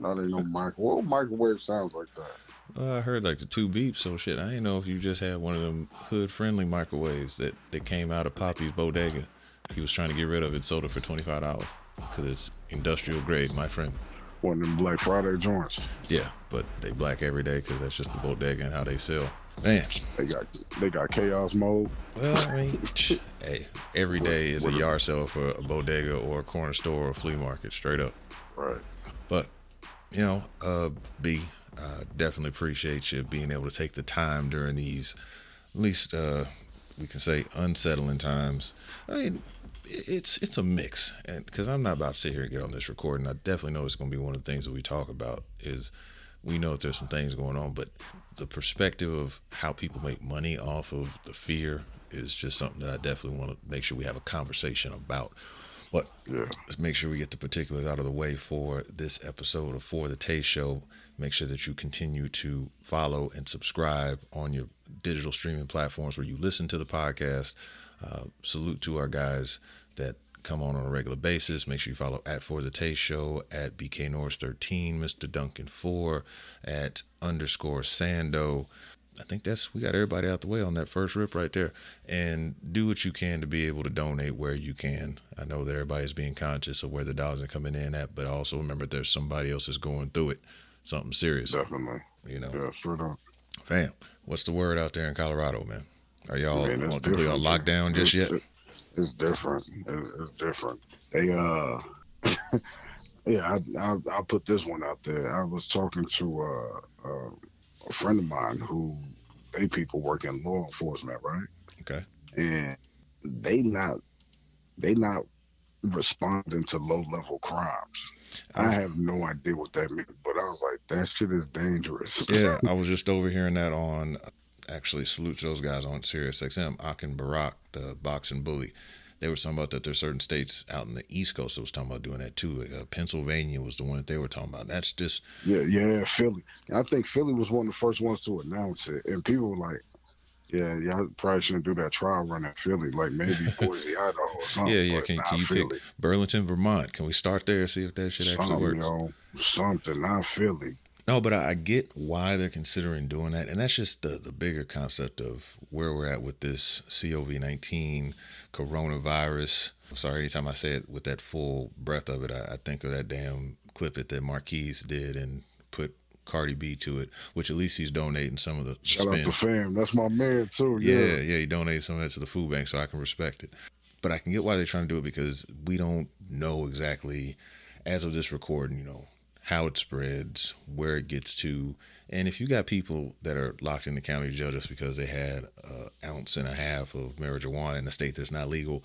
Not ain't no microwave. What microwave sounds like that? Uh, I heard like the two beeps, so shit. I didn't know if you just had one of them hood friendly microwaves that, that came out of Poppy's bodega. He was trying to get rid of it, sold it for twenty five dollars because it's industrial grade, my friend. One of them Black Friday joints. Yeah, but they black every day because that's just the bodega and how they sell. Man, They got they got chaos mode. well, I mean, hey, every day is a yard sale for a bodega or a corner store or a flea market, straight up. Right. But you know, uh, B, uh, definitely appreciate you being able to take the time during these, at least uh, we can say unsettling times. I mean, it's it's a mix, and because I'm not about to sit here and get on this recording, I definitely know it's going to be one of the things that we talk about is we know that there's some things going on, but the perspective of how people make money off of the fear is just something that I definitely want to make sure we have a conversation about. But Yeah. let's make sure we get the particulars out of the way for this episode of For the Taste Show. Make sure that you continue to follow and subscribe on your digital streaming platforms where you listen to the podcast. Uh, salute to our guys that come on on a regular basis. Make sure you follow at For the Taste Show, at BK Norris 13, Mr. Duncan 4, at underscore Sando. I think that's we got everybody out the way on that first rip right there. And do what you can to be able to donate where you can. I know that everybody's being conscious of where the dollars are coming in at, but also remember there's somebody else is going through it, something serious. Definitely. You know, Yeah, straight up. fam. What's the word out there in Colorado, man? Are y'all Man, on, completely on lockdown just yet? It's- It's different. It's, it's different. They uh, yeah. I, I I put this one out there. I was talking to uh, uh, a friend of mine who they people work in law enforcement, right? Okay. And they not they not responding to low level crimes. I ah. have no idea what that means, but I was like, that shit is dangerous. yeah, I was just overhearing that on. Actually, salute to those guys on Sirius XM. Akin Barak, the boxing bully. They were talking about that there's certain states out in the East Coast that was talking about doing that too. Uh, Pennsylvania was the one that they were talking about. That's just Yeah, yeah, Philly. I think Philly was one of the first ones to announce it, and people were like, "Yeah, y'all probably shouldn't do that trial run in Philly, like maybe Boise, Idaho, or something." yeah, yeah. Can, can you Philly. pick Burlington, Vermont? Can we start there and see if that shit actually something, works? yo, something, not Philly. No, but I I get why they're considering doing that, and that's just the the bigger concept of where we're at with this COVID nineteen coronavirus. I'm sorry, anytime I say it with that full breath of it, I, I think of that damn clip that that Marquise did and put Cardi B to it, which at least he's donating some of the Shout out to fam. That's my man too. Yeah, Yeah, yeah, he donated some of that to the food bank, so I can respect it. But I can get why they're trying to do it because we don't know exactly, as of this recording, you know, how it spreads, where it gets to, and if you got people that are locked in the county jail just because they had an ounce and a half of marijuana in a state that's not legal,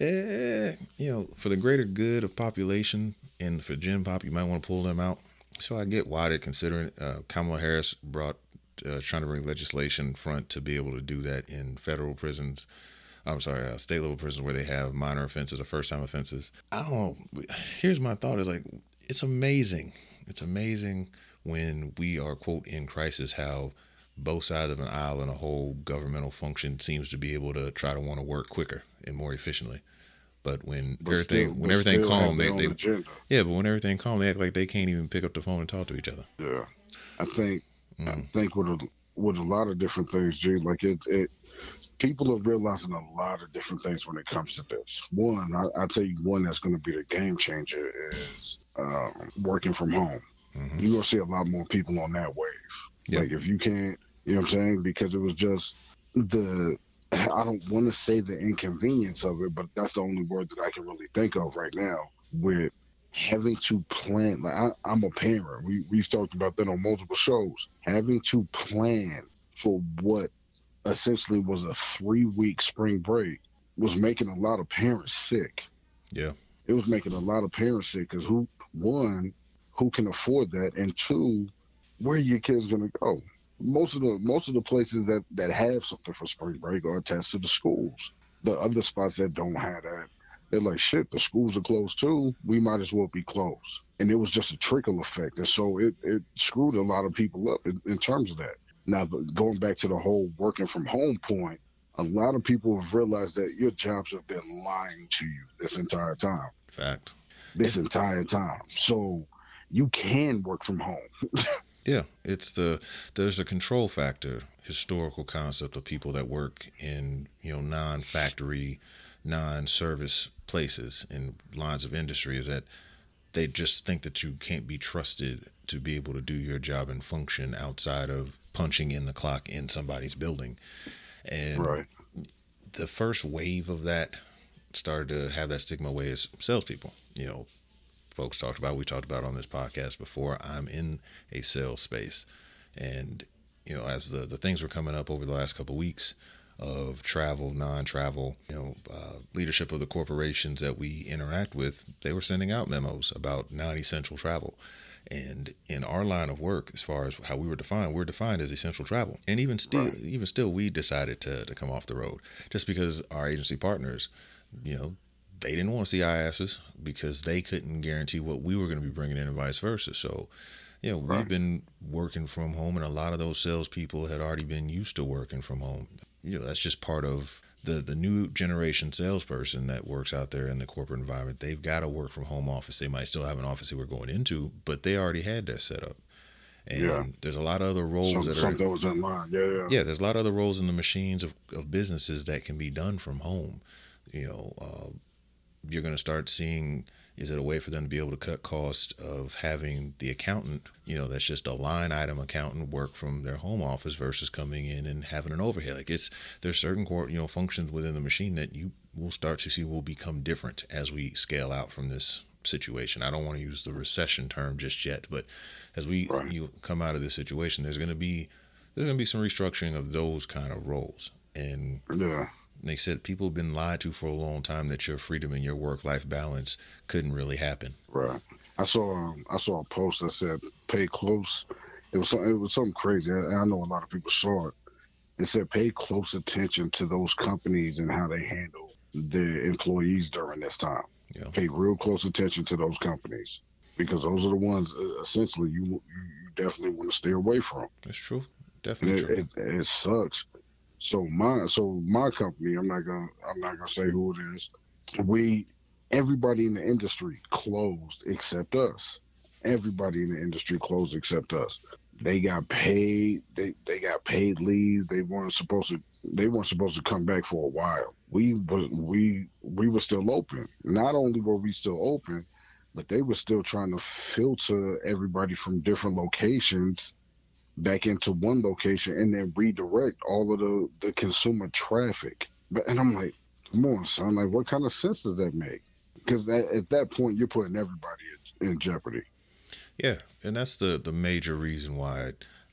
eh, you know, for the greater good of population and for Gen Pop, you might want to pull them out. So I get why they're considering. Uh, Kamala Harris brought uh, trying to bring legislation front to be able to do that in federal prisons. I'm sorry, uh, state level prisons where they have minor offenses or first time offenses. I don't know. Here's my thought: is like it's amazing. It's amazing when we are quote in crisis how both sides of an aisle and a whole governmental function seems to be able to try to want to work quicker and more efficiently. But when But everything still- when everything calm, they, they agenda. yeah, but when everything calm, they act like they can't even pick up the phone and talk to each other. Yeah, I think I Mm. think with a with a lot of different things, G. Like it, it people are realizing a lot of different things when it comes to this. One, I, I tell you, one that's going to be the game changer is um, working from home. Mhm. You're gonna see a lot more people on that wave. Yeah. Like if you can't, you know what I'm saying? Because it was just the. I don't want to say the inconvenience of it, but that's the only word that I can really think of right now. With having to plan, like I, I'm a parent. We we've talked about that on multiple shows. Having to plan for what essentially was a three week spring break was making a lot of parents sick. Yeah. It was making a lot of parents sick because who one, who can afford that, and two, where are your kids gonna go? Most of the most of the places that that have something for spring break are attached to the schools. The other spots that don't have that, they're like, shit, the schools are closed too. We might as well be closed. And it was just a trickle effect, and so it it screwed a lot of people up in, in terms of that. Now, going back to the whole working from home point, a lot of people have realized that your jobs have been lying to you this entire time Fact. this entire time. So you can work from home. yeah, it's the there's a control factor, historical concept of people that work in you know non-factory, non-service places in lines of industry is that they just think that you can't be trusted to be able to do your job and function outside of punching in the clock in somebody's building. And right. the first wave of that started to have that stigma away as salespeople. You know, folks talked about, we talked about on this podcast before. I'm in a sales space. And, you know, as the, the things were coming up over the last couple of weeks of travel, non travel, you know, uh, leadership of the corporations that we interact with, they were sending out memos about non essential travel. And in our line of work, as far as how we were defined, we're defined as essential travel. And even still, right. even still, we decided to, to come off the road just because our agency partners, you know, they didn't want to see asses because they couldn't guarantee what we were going to be bringing in and vice versa. So, you know, right. we've been working from home, and a lot of those salespeople had already been used to working from home. You know, that's just part of the the new generation salesperson that works out there in the corporate environment. They've got to work from home office. They might still have an office they were going into, but they already had that set up. And yeah. there's a lot of other roles Some, that are something was in line. Yeah, yeah. Yeah, there's a lot of other roles in the machines of, of businesses that can be done from home. You know, uh, you're going to start seeing is it a way for them to be able to cut costs of having the accountant you know that's just a line item accountant work from their home office versus coming in and having an overhead? Like it's there's certain core you know functions within the machine that you will start to see will become different as we scale out from this situation. I don't want to use the recession term just yet but as we right. you come out of this situation there's going to be there's going to be some restructuring of those kind of roles and yeah they said people have been lied to for a long time that your freedom and your work life balance couldn't really happen. Right. I saw um, I saw a post that said pay close. It was it was something crazy. I, I know a lot of people saw it. It said pay close attention to those companies and how they handle their employees during this time. Yeah. Pay real close attention to those companies because those are the ones uh, essentially you you definitely want to stay away from. That's true. Definitely it, true. It, it sucks so my so my company, I'm not gonna I'm not gonna say who it is. We everybody in the industry closed except us. Everybody in the industry closed except us. They got paid. They they got paid leave. They weren't supposed to. They weren't supposed to come back for a while. We but we we were still open. Not only were we still open, but they were still trying to filter everybody from different locations back into one location and then redirect all of the, the consumer traffic. But and I'm like, come on, son, like what kind of sense does that make? Because at, at that point, you're putting everybody in, jeopardy. Yeah, and that's the the major reason why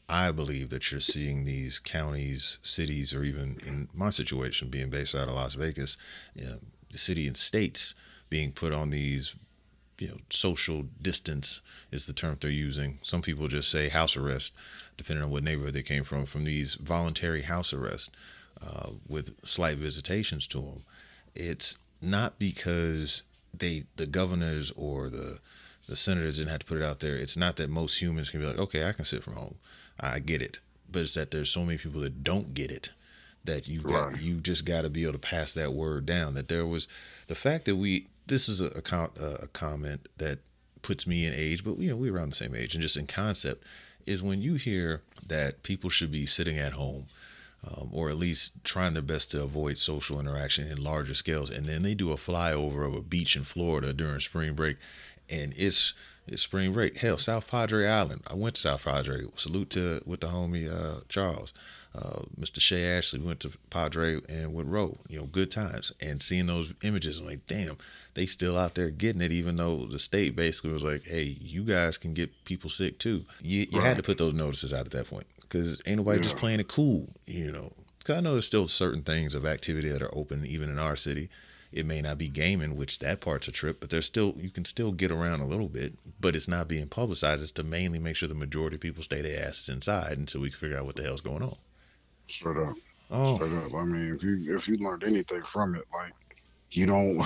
I believe that you're seeing these counties, cities, or even in my situation, being based out of Las Vegas, you know, the city and states being put on these you know social distance is the term they're using. Some people just say house arrest, depending on what neighborhood they came from. From these voluntary house arrests uh, with slight visitations to them, it's not because they the governors or the the senators didn't have to put it out there. It's not that most humans can be like, okay, I can sit from home, I get it, but it's that there's so many people that don't get it that you got you just got to be able to pass that word down. That there was the fact that we this is a, a, a comment that puts me in age, but you know we're around the same age, and just in concept is when you hear that people should be sitting at home. Um, or at least trying their best to avoid social interaction in larger scales. And then they do a flyover of a beach in Florida during spring break, and it's it's spring break. Hell, South Padre Island. I went to South Padre. Salute to with the homie uh, Charles uh, Mr. Shay Ashley. We went to Padre and Wood Road. You know, good times. And seeing those images, I'm like, damn, they still out there getting it, even though the state basically was like, hey, you guys can get people sick too. You, you right. had to put those notices out at that point because ain't nobody yeah. just playing it cool, you know. Because I know there's still certain things of activity that are open even in our city. It may not be gaming, which that part's a trip, but there's still you can still get around a little bit, but it's not being publicized. It's to mainly make sure the majority of people stay their asses inside until we can figure out what the hell's going on. Straight up. Oh. Straight up. I mean, if you if you learned anything from it, like you don't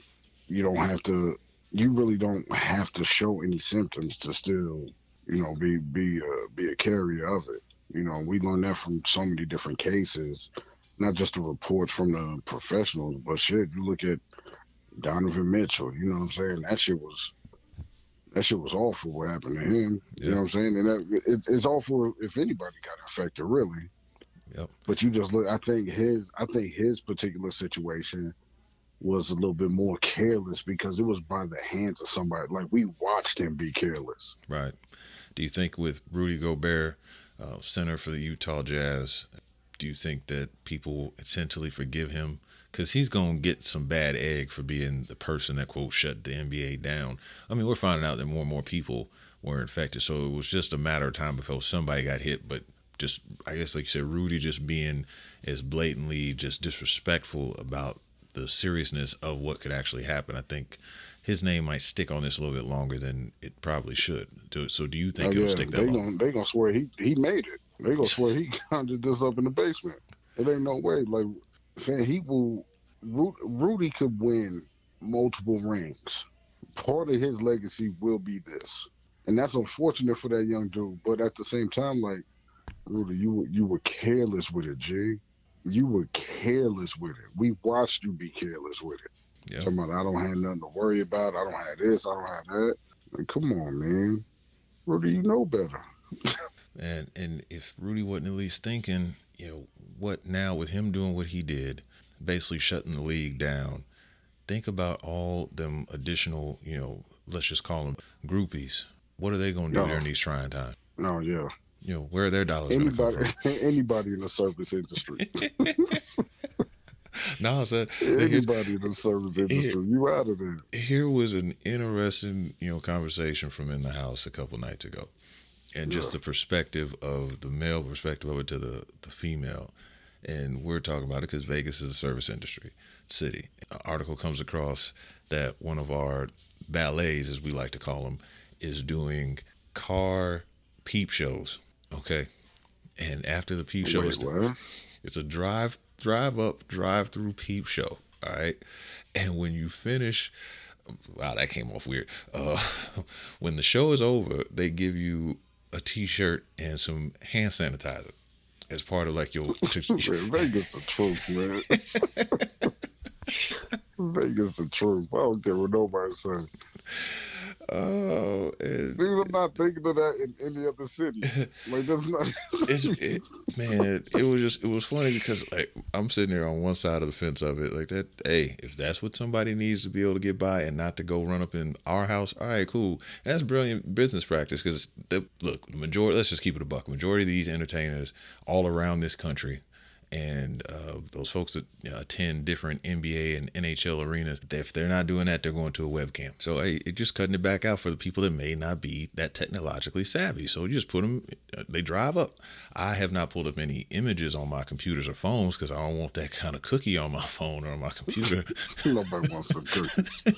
you don't have to you really don't have to show any symptoms to still you know be be a, be a carrier of it. You know, we learned that from so many different cases, not just the reports from the professionals, but shit. You look at Donovan Mitchell. You know what I'm saying? That shit was that shit was awful. What happened to him? Yeah. You know what I'm saying? And that, it, it's awful if anybody got infected, really. Yep. But you just look. I think his. I think his particular situation was a little bit more careless because it was by the hands of somebody. Like we watched him be careless. Right. Do you think with Rudy Gobert, uh, center for the Utah Jazz, do you think that people essentially forgive him? Because he's going to get some bad egg for being the person that, quote, shut the NBA down. I mean, we're finding out that more and more people were infected. So it was just a matter of time before somebody got hit. But just, I guess, like you said, Rudy just being as blatantly just disrespectful about the seriousness of what could actually happen. I think his name might stick on this a little bit longer than it probably should. So do you think Oh, it'll yeah, stick that they long? gonna they gonna swear he he made it. They gonna swear he conjured this up in the basement. It ain't no way. Like, fan, he will. Rudy could win multiple rings. Part of his legacy will be this, and that's unfortunate for that young dude. But at the same time, like Rudy, you were you were careless with it, G. You were careless with it. We watched you be careless with it. Yeah. Talking about I don't have nothing to worry about. I don't have this. I don't have that. Like, come on, man. Rudy, you know better. And and if Rudy wasn't at least thinking, you know, what now with him doing what he did, basically shutting the league down, think about all them additional, you know, let's just call them groupies. What are they going to do No. during these trying times? No, yeah. You know, where are their dollars Anybody, anybody in the service industry, No, so here's- anybody in the service industry, you out of there. here was an interesting, you know, conversation from in the house a couple nights ago, and just Yeah. the perspective of the male perspective of it to the the female, and we're talking about it because Vegas is a service industry city. An article comes across that one of our ballets, as we like to call them, is doing car peep shows. Okay, and after the peep show Wait, is what? it's a drive drive up, drive through peep show. All right. And when you finish wow, that came off weird. Uh when the show is over, they give you a t shirt and some hand sanitizer as part of like your Man, Vegas the truth, man. Vegas the truth. I don't care what nobody says. Oh and Niggas are not thinking of that in any other city. Like that's not. it's it, man, it was just it was funny because like I'm sitting there on one side of the fence of it, like that. Hey, if that's what somebody needs to be able to get by and not to go run up in our house, all right, cool. And that's brilliant business practice because look, the majority. Let's just keep it a buck. Majority of these entertainers all around this country. And uh, those folks that you know, attend different NBA and NHL arenas, if they're not doing that, they're going to a webcam. So hey, it just cutting it back out for the people that may not be that technologically savvy. So you just put them, they drive up. I have not pulled up any images on my computers or phones because I don't want that kind of cookie on my phone or on my computer. Nobody wants to cook.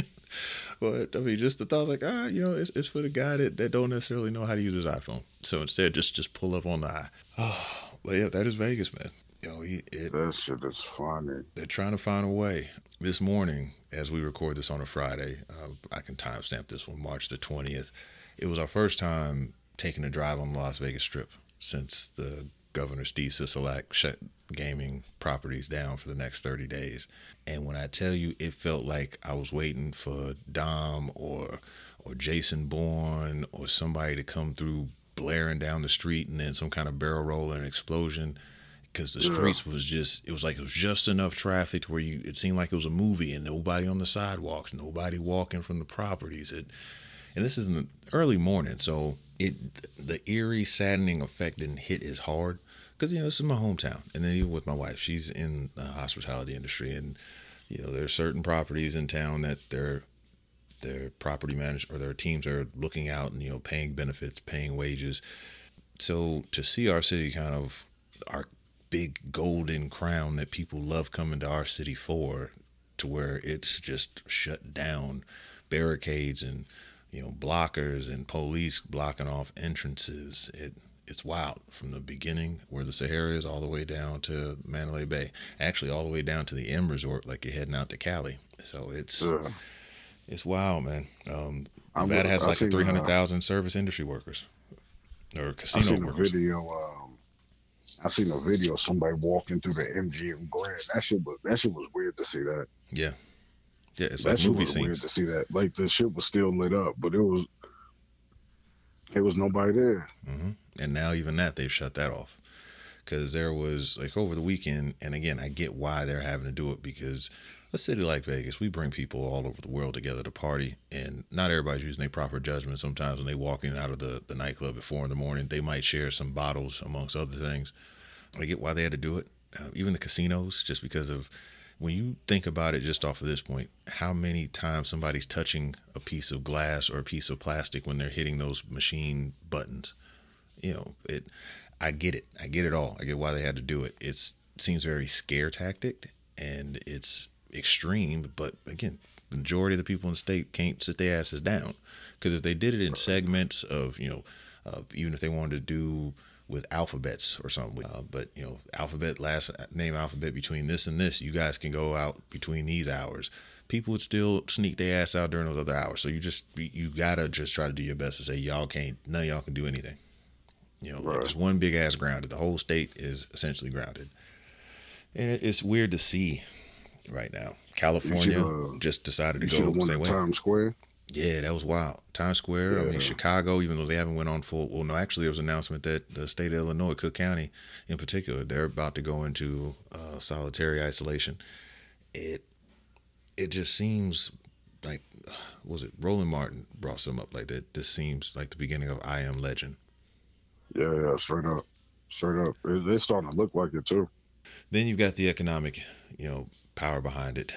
but I mean, just the thought, like, ah, you know, it's, it's for the guy that, that don't necessarily know how to use his iPhone. So instead, just just pull up on the eye. Oh, but yeah, that is Vegas, man. You know, he, it, That shit is funny. they're trying to find a way. This morning, as we record this on a Friday, uh, I can timestamp this one, March the 20th. It was our first time taking a drive on the Las Vegas Strip since the Governor Steve Sisolak shut gaming properties down for the next 30 days. And when I tell you, it felt like I was waiting for Dom or or Jason Bourne or somebody to come through blaring down the street and then some kind of barrel roll and explosion because the streets was just it was like it was just enough traffic to where you it seemed like it was a movie and nobody on the sidewalks nobody walking from the properties. It and this is in the early morning so it the eerie saddening effect didn't hit as hard because you know this is my hometown. And then even with my wife she's in the hospitality industry and you know there are certain properties in town that their their property manager or their teams are looking out and you know paying benefits paying wages. So to see our city kind of our big golden crown that people love coming to our city for to where it's just shut down barricades and you know blockers and police blocking off entrances it it's wild. From the beginning where the Sahara is all the way down to Mandalay Bay actually all the way down to the M Resort like you're heading out to Cali. So it's. It's wild man um I'm Nevada has like uh, 300,000 service industry workers or casino I seen a workers video. Um, I seen a video of somebody walking through the MGM Grand. That shit was that shit was weird to see that. Yeah. Yeah, it's that like shit movie was weird to see that. Like the shit was still lit up, but it was it was nobody there. hmm And now even that they've shut that off because there was like over the weekend. And again, I get why they're having to do it because a city like Vegas, we bring people all over the world together to party, and not everybody's using their proper judgment. Sometimes when they walk in out of the, the nightclub at four in the morning, they might share some bottles amongst other things. I get why they had to do it. Uh, even the casinos, just because of when you think about it, just off of this point, how many times somebody's touching a piece of glass or a piece of plastic when they're hitting those machine buttons. You know, it. I get it. I get it all. I get why they had to do it. It seems very scare tactic, and it's extreme. But again, the majority of the people in the state can't sit their asses down because if they did it in segments of you know, uh, even if they wanted to do with alphabets or something. Uh, but you know, alphabet last name alphabet between this and this, you guys can go out between these hours. People would still sneak their ass out during those other hours. So you just you gotta just try to do your best to say y'all can't, none of y'all can do anything. You know, Right. just one big ass grounded. The whole state is essentially grounded, and it's weird to see right now. California uh, just decided to go won same way. Times Square. Yeah, that was wild. Times Square. I mean, Chicago. Even though they haven't went on full. Well, no, actually, there was an announcement that the state of Illinois, Cook County, in particular, they're about to go into uh, solitary isolation. It it just seems like uh, was it Roland Martin brought some up like that. This seems like the beginning of I Am Legend. Yeah, yeah, straight up, straight up. It, it's starting to look like it too. Then you've got the economic, you know, power behind it.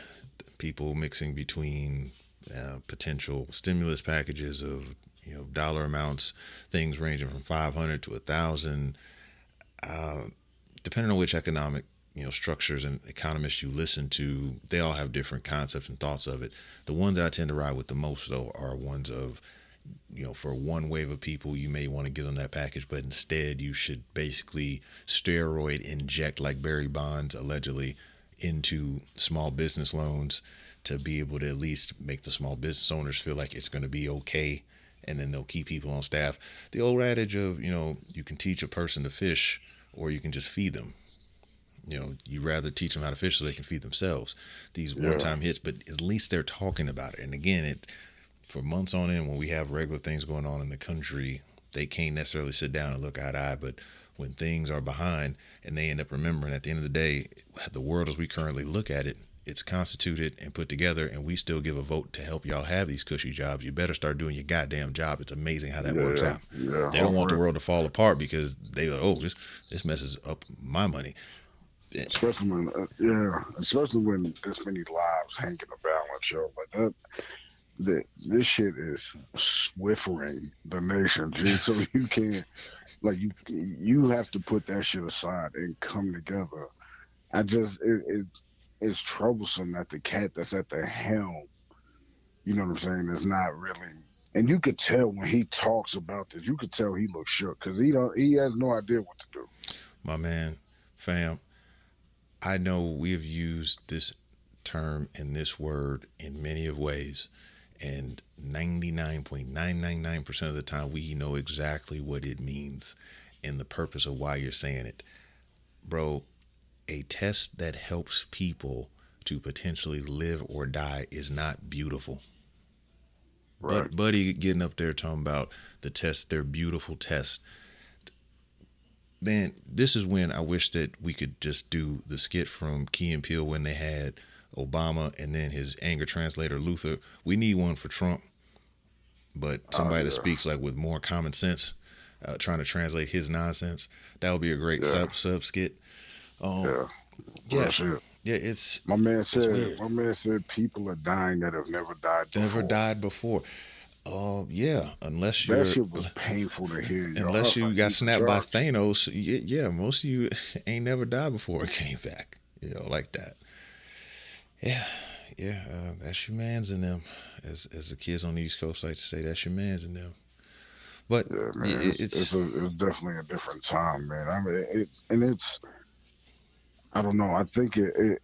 People mixing between uh, potential stimulus packages of you know dollar amounts, things ranging from five hundred to a thousand, uh, depending on which economic you know structures and economists you listen to. They all have different concepts and thoughts of it. The ones that I tend to ride with the most though are ones of you know, for one wave of people, you may want to give them that package, but instead you should basically steroid inject, like Barry Bonds allegedly, into small business loans to be able to at least make the small business owners feel like it's going to be okay. And then they'll keep people on staff. The old adage of, you know, you can teach a person to fish or you can just feed them. You know, you rather teach them how to fish so they can feed themselves. These Yeah. one time hits, but at least they're talking about it. And again, it for months on end when we have regular things going on in the country, they can't necessarily sit down and look eye to eye. But when things are behind and they end up remembering at the end of the day, the world as we currently look at it, it's constituted and put together, and we still give a vote to help y'all have these cushy jobs. You better start doing your goddamn job. It's amazing how that yeah, works out. Yeah, They don't want the world to fall apart because they go, oh, this this messes up my money. especially when uh, yeah, especially when this many lives hang in the balance, yo. Like that, that this shit is swiffering the nation, G. So you can't, like, you you have to put that shit aside and come together. I just it, it it's troublesome that the cat that's at the helm, you know what I'm saying, is not really. And you could tell when he talks about this, you could tell he looks shook because he don't he has no idea what to do. my man, fam, I know we have used this term and this word in many of ways, and 99.999% of the time we know exactly what it means and the purpose of why you're saying it. Bro, a test that helps people to potentially live or die is not beautiful. Right. But Buddy getting up there talking about the test, their beautiful test. Man, this is when I wish that we could just do the skit from Key and Peele when they had Obama and then his anger translator Luther. We need one for Trump, but somebody that yeah. speaks like with more common sense, uh, trying to translate his nonsense. That would be a great Yeah. sub sub skit. Um, Yeah. yeah, shit. yeah, it's My man said, weird. my man said, people are dying that have never died. Before. never died before. Oh yeah, unless you're That shit was painful to hear. Unless you got snapped by. Thanos, yeah, most of you ain't never died before it came back, you know, like that. Yeah, yeah, uh, that's your man's in them, as as the kids on the East Coast like to say, that's your man's in them. But Yeah, man, it's, it's, it's, a, it's definitely a different time, man. I mean, it's and it's, I don't know. I think it, it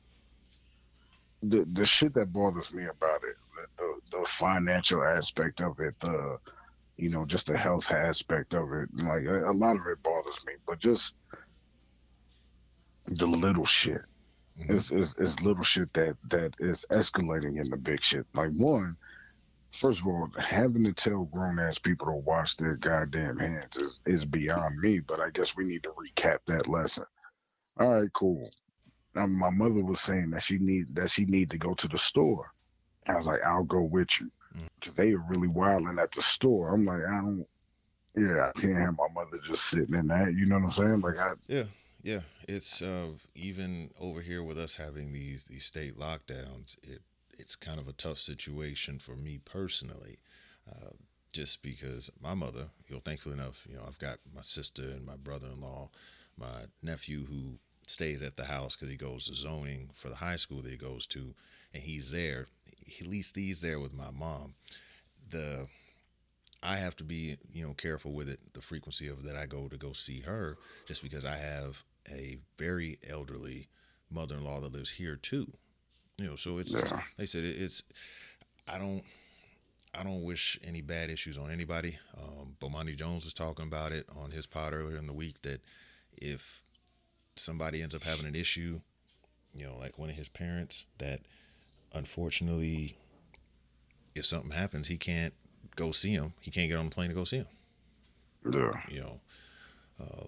the the shit that bothers me about it, the, the, the financial aspect of it, the you know, just the health aspect of it, like a, a lot of it bothers me. But just the little shit, Mm-hmm. It's, it's, it's little shit that that is escalating in the big shit. Like one, first of all, having to tell grown ass people to wash their goddamn hands is, is beyond me. But I guess we need to recap that lesson. All right, cool. Now, my mother was saying that she need that she need to go to the store. I was like, I'll go with you because they are really wilding at the store. I'm like, I don't. Yeah, I can't have my mother just sitting in that. You know what I'm saying? Like, I yeah, yeah. It's uh, even over here with us having these these state lockdowns. It it's kind of a tough situation for me personally, uh, just because my mother. You know, thankfully enough, you know, I've got my sister and my brother-in-law, my nephew who stays at the house because he goes to zoning for the high school that he goes to, and he's there. At least he's there with my mom. The I have to be, you know, careful with it, the frequency of that I go to go see her, just because I have a very elderly mother-in-law that lives here too. You know, so it's yeah. like I said, it's I don't I don't wish any bad issues on anybody. Um, Bomani Jones was talking about it on his pod earlier in the week that if somebody ends up having an issue, you know, like one of his parents, that unfortunately, if something happens, he can't go see him. He can't get on the plane to go see him. Yeah. You know, uh,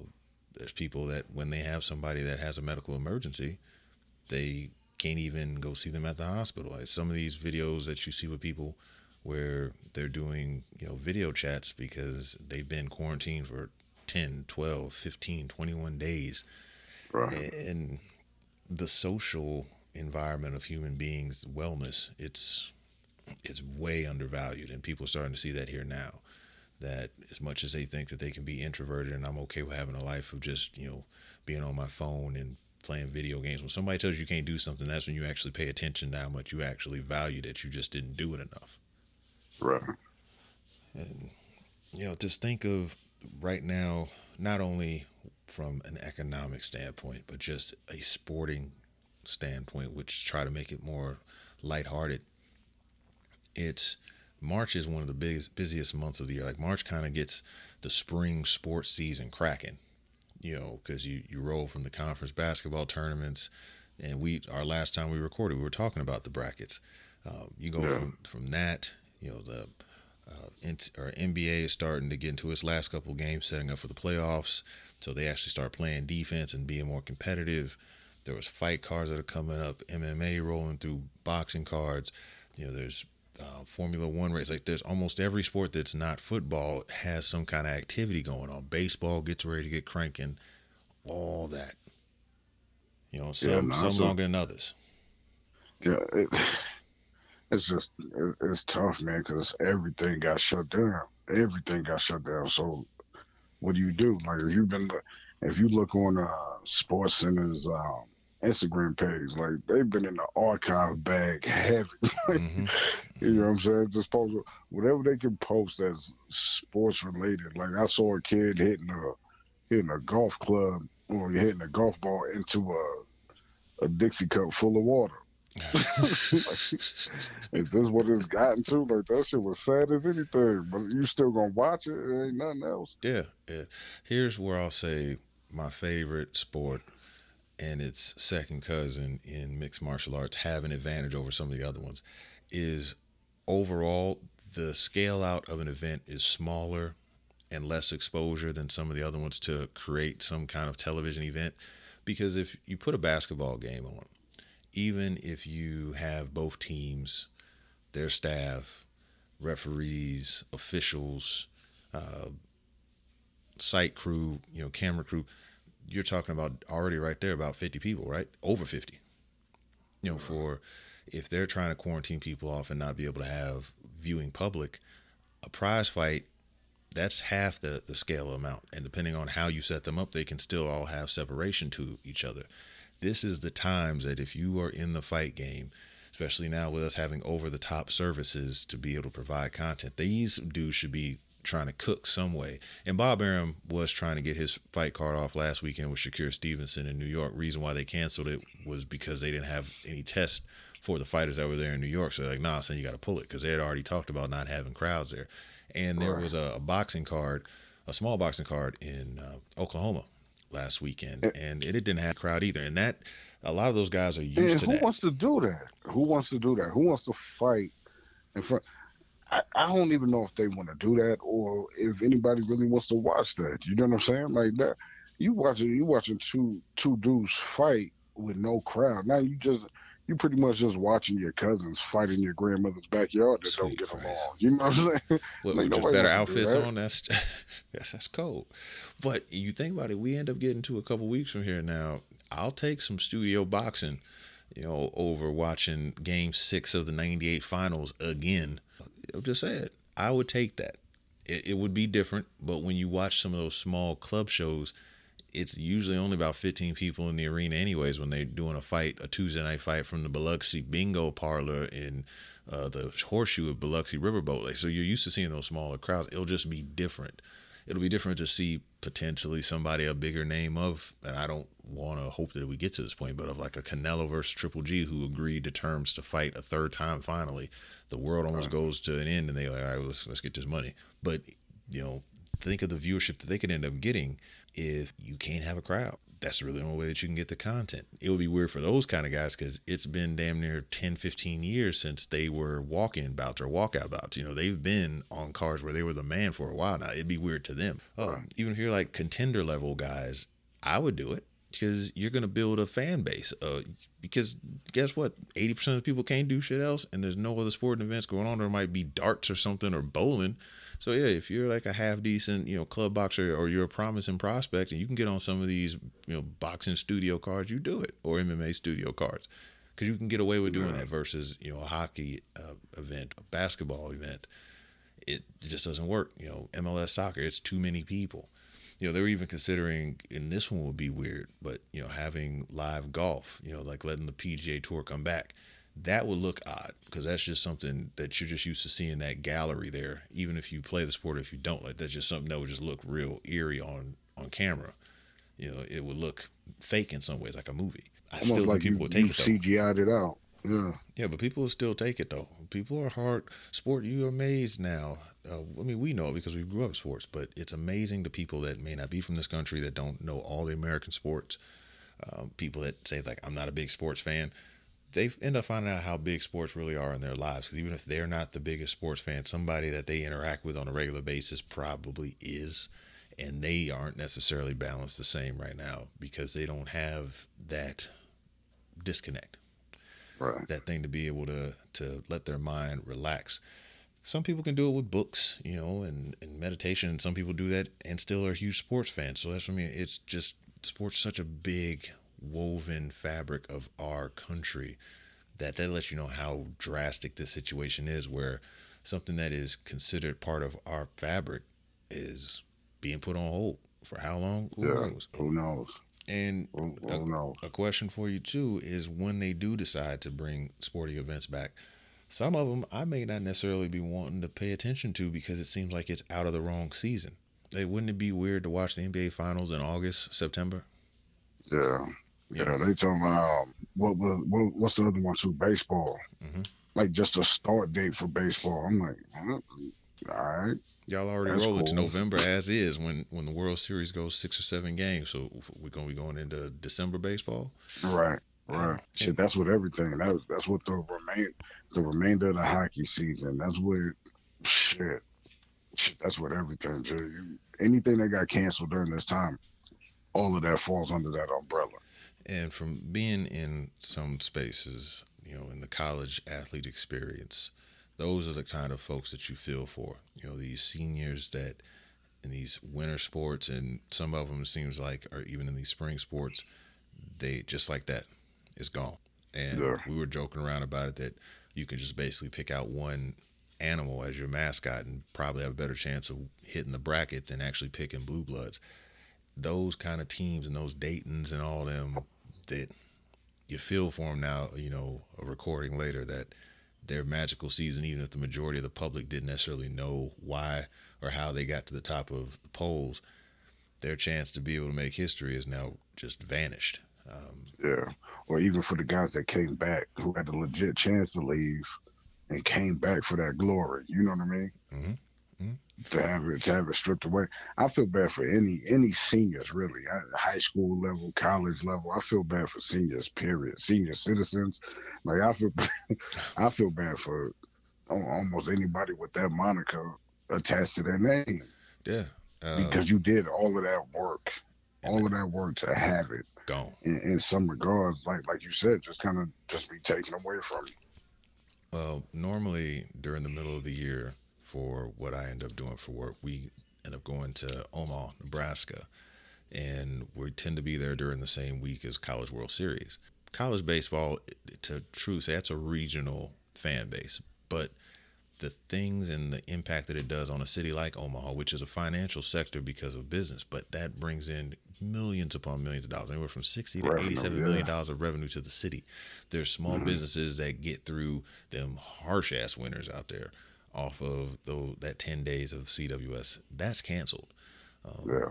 there's people that when they have somebody that has a medical emergency, they can't even go see them at the hospital. some of these videos that you see with people where they're doing, you know, video chats because they've been quarantined for 10, 12, 15, 21 days. Right. And the social environment of human beings, wellness, it's it's way undervalued and people are starting to see that here now that as much as they think that they can be introverted and I'm okay with having a life of just, you know, being on my phone and playing video games. When somebody tells you you can't do something, that's when you actually pay attention to how much you actually value that you just didn't do it enough. Right. And you know, just think of right now, not only from an economic standpoint, but just a sporting standpoint, which try to make it more lighthearted. It's March is one of the biggest busiest months of the year. Like March kind of gets the spring sports season cracking, you know, because you you roll from the conference basketball tournaments, and we our last time we recorded we were talking about the brackets. Uh, you go yeah. from from that, you know, the uh, or NBA is starting to get into its last couple games, setting up for the playoffs. So they actually start playing defense and being more competitive. There was fight cards that are coming up, MMA rolling through boxing cards. You know, there's uh, Formula One race. Like there's almost every sport that's not football has some kind of activity going on. Baseball gets ready to get cranking, all that. You know, some yeah, no, some so, longer than others. Yeah, it, it's just it, it's tough, man, because everything got shut down. Everything got shut down. So what do you do? Like if you've been, if you look on uh, Sports Center's um, Instagram page, like they've been in the archive bag heavy. mm-hmm. You know what I'm saying? Just post whatever they can post that's sports related. Like I saw a kid hitting a hitting a golf club or hitting a golf ball into a a Dixie cup full of water. like, is this what it's gotten to? Like that shit was sad as anything, but you still gonna watch it? It ain't nothing else. Yeah, yeah. Here's where I'll say my favorite sport and its second cousin in mixed martial arts have an advantage over some of the other ones is overall the scale out of an event is smaller and less exposure than some of the other ones to create some kind of television event. Because if you put a basketball game on even if you have both teams, their staff, referees, officials, uh, site crew, you know, camera crew, you're talking about already right there about 50 people, right? Over 50. You know, for if they're trying to quarantine people off and not be able to have viewing public, a prize fight, that's half the, the scale amount. And depending on how you set them up, they can still all have separation to each other this is the times that if you are in the fight game, especially now with us having over the top services to be able to provide content, these dudes should be trying to cook some way. And Bob Arum was trying to get his fight card off last weekend with Shakur Stevenson in New York. Reason why they canceled it was because they didn't have any tests for the fighters that were there in New York. So they're like, nah, son, you got to pull it because they had already talked about not having crowds there. And there was a, a, boxing card, a small boxing card in uh, Oklahoma last weekend, and it, it didn't have a crowd either. And that a lot of those guys are used And to who that. wants to do that? Who wants to do that? Who wants to fight in front? I, I don't even know if they want to do that or if anybody really wants to watch that. You know what I'm saying? Like that. You watching you watching two two dudes fight with no crowd. Now you just you pretty much just watching your cousins fight in your grandmother's backyard that Sweet don't get Christ. along. You know what I'm saying? What, Like, with just better wants to do outfits that. on, that's that's that's cold. But you think about it, we end up getting to a couple weeks from here now. I'll take some studio boxing, you know, over watching Game Six of the '98 Finals again. I'm just saying, I would take that. It, it would be different, but when you watch some of those small club shows, it's usually only about 15 people in the arena, anyways, when they're doing a fight, a Tuesday night fight from the Biloxi Bingo Parlor in uh, the horseshoe of Biloxi Riverboat. Lake. so you're used to seeing those smaller crowds. It'll just be different. It'll be different to see potentially somebody a bigger name of, and I don't want to hope that we get to this point, but of like a Canelo versus Triple G who agreed to terms to fight a third time finally. The world almost goes to an end, and they're like, all right, well, let's let's get this money. But you know, think of the viewership that they could end up getting if you can't have a crowd. That's really the only way that you can get the content. It would be weird for those kind of guys because it's been damn near 10, 15 years since they were walk in bouts or walkout bouts. You know, they've been on cars where they were the man for a while now. It'd be weird to them. Oh, even if you're like contender level guys, I would do it because you're going to build a fan base. Uh, because guess what? 80% of the people can't do shit else, and there's no other sporting events going on. There might be darts or something or bowling. So yeah, if you're like a half decent, you know, club boxer or you're a promising prospect and you can get on some of these, you know, boxing studio cards, you do it or MMA studio cards because you can get away with doing that versus you know a hockey uh, event, a basketball event. It just doesn't work. You know, MLS soccer, it's too many people. You know, they were even considering, and this one would be weird, but you know, having live golf. You know, like letting the PGA Tour come back that would look odd because that's just something that you're just used to seeing that gallery there even if you play the sport or if you don't like that's just something that would just look real eerie on on camera. You know it would look fake in some ways like a movie. I Almost still think like people you, would take you it though. CGI'd it out. Yeah. yeah but people still take it though. People are hard sport you're amazed now. Uh, i mean we know it because we grew up sports but it's amazing to people that may not be from this country that don't know all the american sports. Um, people that say like i'm not a big sports fan they end up finding out how big sports really are in their lives. Because even if they're not the biggest sports fan, somebody that they interact with on a regular basis probably is. And they aren't necessarily balanced the same right now because they don't have that disconnect, Right. that thing to be able to to let their mind relax. Some people can do it with books, you know, and, and meditation. And some people do that and still are huge sports fans. So that's what I mean. It's just sports such a big woven fabric of our country that that lets you know how drastic this situation is where something that is considered part of our fabric is being put on hold for how long who Yeah. knows Who knows? and Who, a, knows? a question for you too is when they do decide to bring sporting events back some of them i may not necessarily be wanting to pay attention to because it seems like it's out of the wrong season Hey, wouldn't it be weird to watch the nba finals in august september Yeah. Yeah, they talking about um, what was what, what's the other one too? Baseball. Mhm. Like just a start date for baseball. I'm like, huh? all right. Y'all already That's rolling to. November as is when when the World Series goes six or seven games. So we're gonna be going into December baseball. Right. Right. Shit, that's what everything. That's that's what the remain the remainder of the hockey season. That's what shit. Shit, that's what everything. You- Anything that got canceled during this time, all of that falls under that umbrella. And from being in some spaces, you know, in the college athlete experience, those are the kind of folks that you feel for. You know, these seniors that in these winter sports, and some of them seems like, or even in these spring sports, they just like that, it's gone. And Yeah. we were joking around about it that you can just basically pick out one animal as your mascot and probably have a better chance of hitting the bracket than actually picking blue bloods. Those kind of teams and those Daytons and all them that you feel for them now, you know, a recording later that their magical season, even if the majority of the public didn't necessarily know why or how they got to the top of the polls, their chance to be able to make history is now just vanished. Um, Yeah. Or even for the guys that came back who had the legit chance to leave and came back for that glory. You know what I mean? Mhm. Mm-hmm. to have it to have it stripped away. I feel bad for any any seniors really, high school level, college level. I feel bad for seniors. Period. Senior citizens, like I feel I feel bad for almost anybody with that moniker attached to their name. Yeah. Uh, because you did all of that work, all of that work to have it gone. In, in some regards, like like you said, just kind of just be taken away from you. Well, normally during the middle of the year, for what I end up doing for work, we end up going to Omaha, Nebraska, and we tend to be there during the same week as College World Series. College baseball, to truly say, that's a regional fan base, but the things and the impact that it does on a city like Omaha, which is a financial sector because of business, but that brings in millions upon millions of dollars, anywhere from sixty to revenue, eighty-seven yeah. million dollars of revenue to the city. There's small mm-hmm. businesses that get through them harsh ass winters out there off of the, that ten days of CWS. That's canceled. Um, yeah.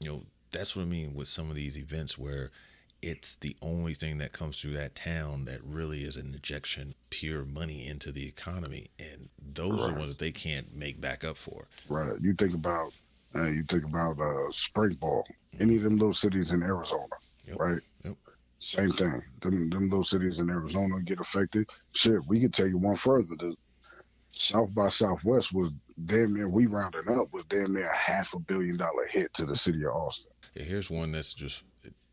You know, that's what I mean with some of these events where it's the only thing that comes through that town that really is an injection pure money into the economy and those right. are ones that they can't make back up for right you think about uh, you think about uh, spring ball any of them little cities in arizona yep. right yep. same thing them, them little cities in arizona get affected shit we could take it one further the south by southwest was damn near we rounded up was damn near a half a billion dollar hit to the city of austin yeah, here's one that's just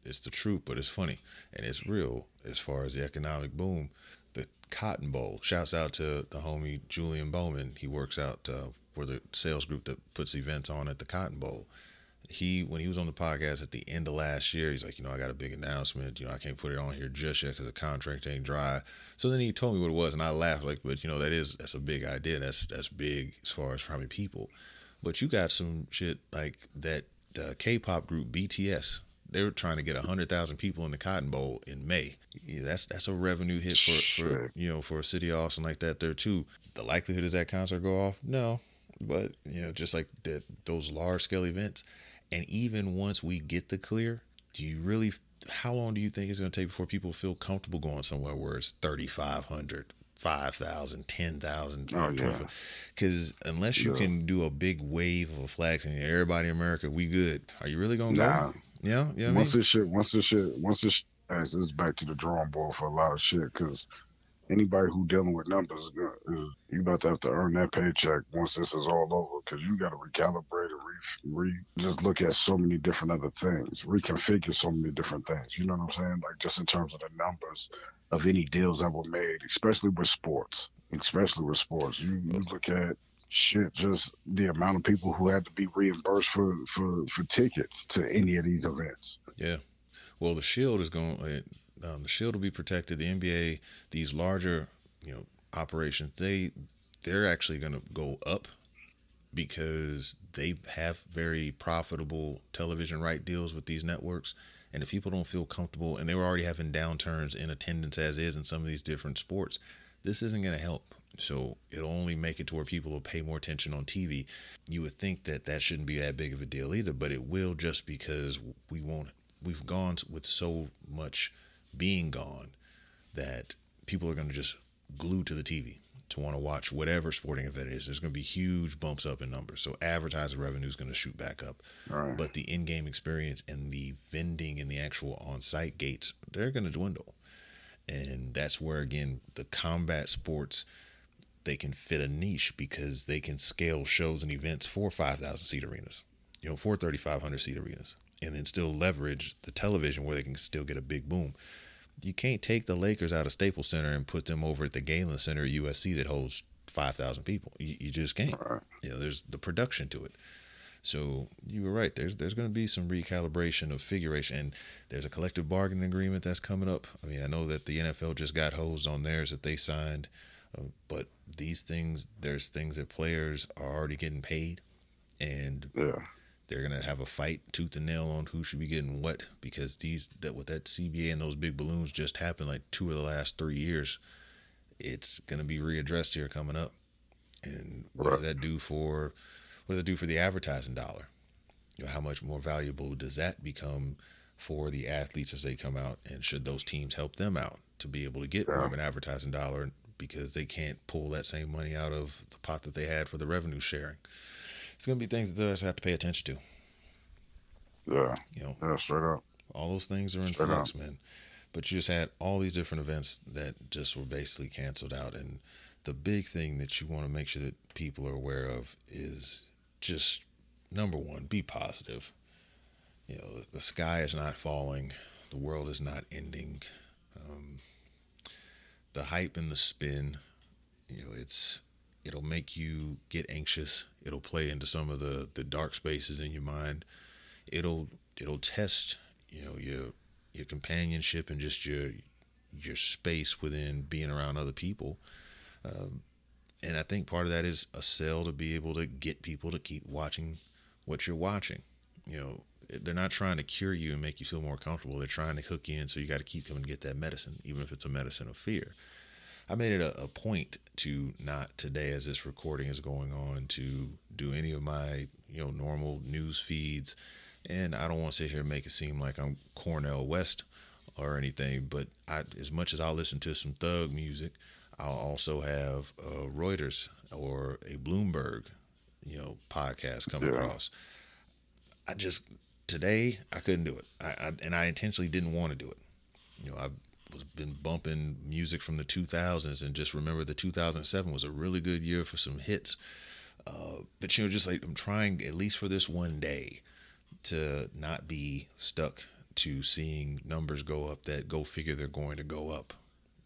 it's the truth, but it's funny and it's real as far as the economic boom. The Cotton Bowl. Shouts out to the homie Julian Bowman. He works out uh, for the sales group that puts events on at the Cotton Bowl. He when he was on the podcast at the end of last year, he's like, you know, I got a big announcement. You know, I can't put it on here just yet because the contract ain't dry. So then he told me what it was, and I laughed like, but you know, that is that's a big idea. That's that's big as far as for how many people. But you got some shit like that uh, K-pop group BTS they were trying to get hundred thousand people in the Cotton Bowl in May. Yeah, that's that's a revenue hit for, for you know for a city Austin like that there too. The likelihood is that concert go off? No, but you know just like that those large scale events, and even once we get the clear, do you really? How long do you think it's going to take before people feel comfortable going somewhere where it's thirty five hundred? 5,000, 10,000. Oh, yeah. Because unless you yeah. can do a big wave of a flag saying, everybody in America, we good. Are you really going to nah. go? Yeah, yeah. Once this shit, once this shit, once this it's back to the drawing board for a lot of shit because anybody who dealing with numbers is, you about to have to earn that paycheck once this is all over because you got to recalibrate and re, re just look at so many different other things, reconfigure so many different things. You know what I'm saying? Like just in terms of the numbers of any deals that were made, especially with sports, especially with sports. You, you look at shit, just the amount of people who had to be reimbursed for for for tickets to any of these events. Yeah, well, the Shield is going. Um, the Shield will be protected. The NBA, these larger, you know, operations, they they're actually going to go up because they have very profitable television right deals with these networks. And if people don't feel comfortable, and they were already having downturns in attendance as is in some of these different sports, this isn't going to help. So it'll only make it to where people will pay more attention on TV. You would think that that shouldn't be that big of a deal either, but it will just because we won't. We've gone with so much being gone that people are going to just glue to the TV to want to watch whatever sporting event it is. There's going to be huge bumps up in numbers. So advertiser revenue is going to shoot back up. Right. But the in-game experience and the vending and the actual on-site gates, they're going to dwindle. And that's where again the combat sports they can fit a niche because they can scale shows and events for 5,000 seat arenas, you know, for 3,500 seat arenas, and then still leverage the television where they can still get a big boom. You can't take the Lakers out of Staples Center and put them over at the Galen Center at USC that holds 5,000 people. You, you just can't. Right. You know, there's the production to it. So you were right. There's there's going to be some recalibration of figuration, and there's a collective bargaining agreement that's coming up. I mean, I know that the NFL just got hosed on theirs that they signed, uh, but these things, there's things that players are already getting paid, and yeah. They're gonna have a fight tooth and nail on who should be getting what because these that with that CBA and those big balloons just happened like two of the last three years. It's gonna be readdressed here coming up, and what right. does that do for? What does it do for the advertising dollar? You know, how much more valuable does that become for the athletes as they come out? And should those teams help them out to be able to get yeah. more of an advertising dollar because they can't pull that same money out of the pot that they had for the revenue sharing. It's going to be things that us have to pay attention to. Yeah. You know, Yeah. Straight up. all those things are in Straight flux, up. man. But you just had all these different events that just were basically canceled out. And the big thing that you want to make sure that people are aware of is just number one, be positive. You know, the sky is not falling, the world is not ending. Um, the hype and the spin, you know, it's it'll make you get anxious. It'll play into some of the the dark spaces in your mind. It'll it'll test, you know, your your companionship and just your your space within being around other people. Um, and I think part of that is a sell to be able to get people to keep watching what you're watching. You know, they're not trying to cure you and make you feel more comfortable. They're trying to hook you in, so you got to keep coming to get that medicine, even if it's a medicine of fear. I made it a, a point to not today, as this recording is going on, to do any of my you know normal news feeds, and I don't want to sit here and make it seem like I'm Cornel West or anything. But I, as much as I'll listen to some thug music, I'll also have a Reuters or a Bloomberg, you know, podcast come Yeah. across. I just today I couldn't do it, I, I and I intentionally didn't want to do it. You know, I've was been bumping music from the 2000s and just remember the 2007 was a really good year for some hits. Uh, but you know, just like I'm trying at least for this one day to not be stuck to seeing numbers go up that go figure they're going to go up.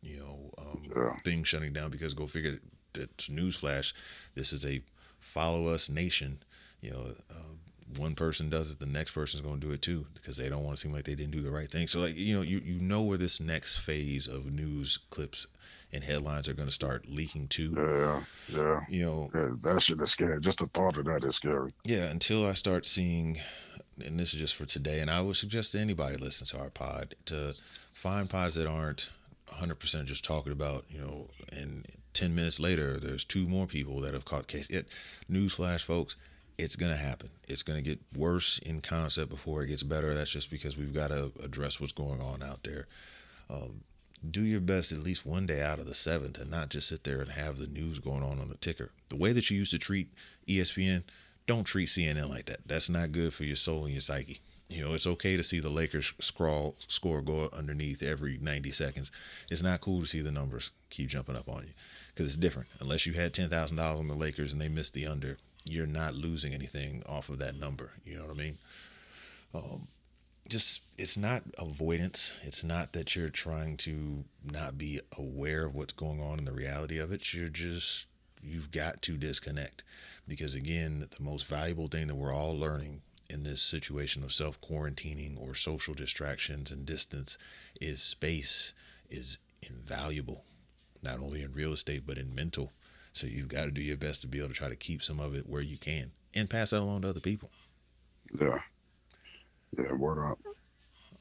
You know, um, Yeah. things shutting down because go figure. That's newsflash. This is a follow us nation. You know, uh, one person does it, the next person's going to do it too because they don't want to seem like they didn't do the right thing. So like you know, you you know where this next phase of news clips and headlines are going to start leaking to. Yeah. Yeah. You know, Yeah. That shit is scary. Just the thought of that is scary. yeah, until I start seeing, and this is just for today, and I would suggest to anybody listening to our pod to find pods that aren't 100% just talking about, you know, and 10 minutes later, there's two more people that have caught case. It, newsflash, folks, it's going to happen. It's going to get worse in concept before it gets better. That's just because we've got to address what's going on out there. Um, do your best at least one day out of the seven to not just sit there and have the news going on on the ticker. The way that you used to treat ESPN, don't treat CNN like that. That's not good for your soul and your psyche. You know, it's okay to see the Lakers scroll score go underneath every 90 seconds. It's not cool to see the numbers keep jumping up on you because it's different. Unless you had $10,000 on the Lakers and they missed the under, you're not losing anything off of that mm-hmm. number. You know what I mean? Um, just it's not avoidance it's not that you're trying to not be aware of what's going on in the reality of it you're just you've got to disconnect because again the most valuable thing that we're all learning in this situation of self quarantining or social distractions and distance is space is invaluable not only in real estate but in mental so you've got to do your best to be able to try to keep some of it where you can and pass that along to other people Yeah. Yeah. Word up.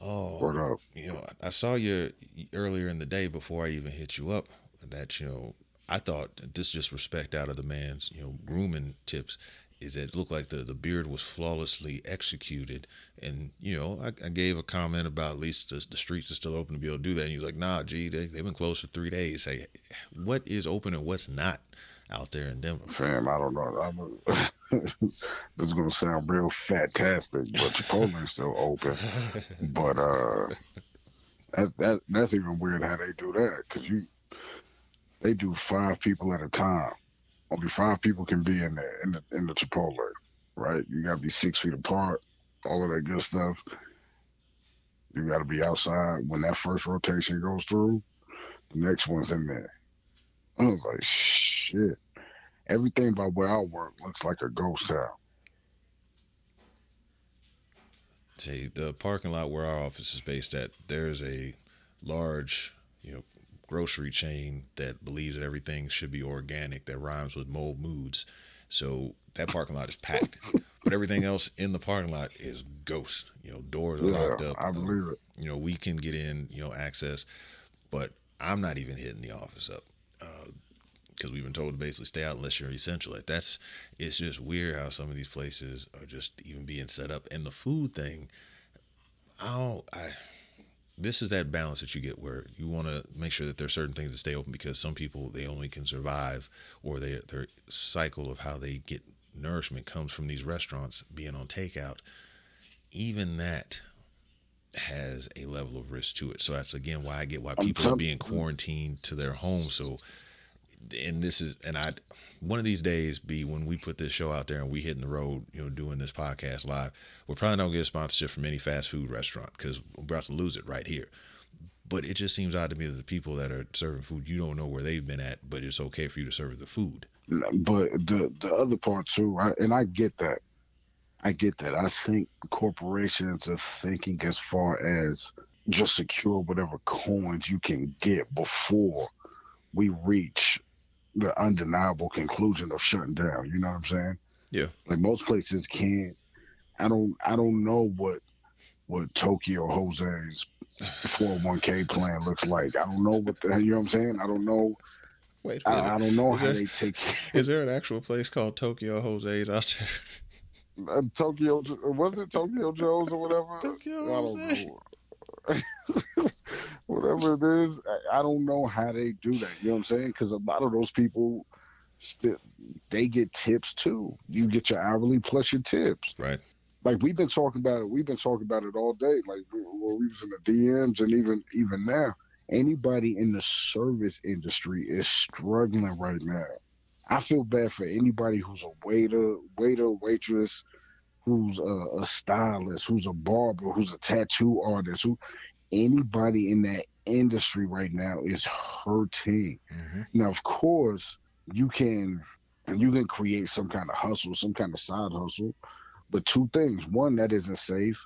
oh Word up. you know, I saw you earlier in the day before I even hit you up that, you know, I thought this just respect out of the man's, you know, grooming tips is that it looked like the, the beard was flawlessly executed. And, you know, I, I gave a comment about at least the, the streets are still open to be able to do that. And he was like, nah, gee, they, they've been closed for three days. Hey, what is open and what's not out there in Denver? Fam, I don't know. I'm this is gonna sound real fantastic, but Chipotle's still open. But uh, that, that that's even weird how they do that because you they do five people at a time. Only five people can be in there in the in the Chipotle, right? You gotta be six feet apart, all of that good stuff. You gotta be outside when that first rotation goes through. The next one's in there. I was like, shit. Everything by where I work looks like a ghost town. See, the parking lot where our office is based at there's a large you know grocery chain that believes that everything should be organic that rhymes with mold moods. So that parking lot is packed but everything else in the parking lot is ghost. You know doors are Yeah, locked up I um, believe it. you know we can get in you know access but i'm not even hitting the office up because we've been told to basically stay out unless you're essential. Like that's it's just weird how some of these places are just even being set up. And the food thing i don't i this is that balance that you get where you want to make sure that there are certain things that stay open because some people they only can survive or they, their cycle of how they get nourishment comes from these restaurants being on takeout. Even that has a level of risk to it. So that's again why i get why people are being quarantined to their homes so and this is and i one of these days be when we put this show out there and we hitting the road you know doing this podcast live we're probably not to get a sponsorship from any fast food restaurant because we're about to lose it right here. But it just seems odd to me that the people that are serving food you don't know where they've been at but it's okay for you to serve the food. But the the other part too I, and i get that. I get that. I think corporations are thinking as far as just secure whatever coins you can get before we reach the undeniable conclusion of shutting down. You know what I'm saying? Yeah. Like most places can't. I don't. I don't know what what Tokyo Jose's 401k plan looks like. I don't know what the. You know what I'm saying? I don't know. Wait, I, I, don't know is how there, they take. Is there an actual place called Tokyo Jose's out there? Uh, Tokyo was it Tokyo Joe's or whatever? Tokyo Jose. whatever it is, I, I, don't know how they do that. You know what I'm saying? Because a lot of those people, still, they get tips too. You get your hourly plus your tips. Right. Like we've been talking about it. We've been talking about it all day. Like we, well, we was in the DMs and even even now, anybody in the service industry is struggling right now. I feel bad for anybody who's a waiter, waiter, waitress, who's a, a, stylist, who's a barber, who's a tattoo artist, who anybody in that industry right now is hurting. Mm-hmm. Now, of course, you can you can create some kind of hustle, some kind of side hustle, but two things: one, that isn't safe,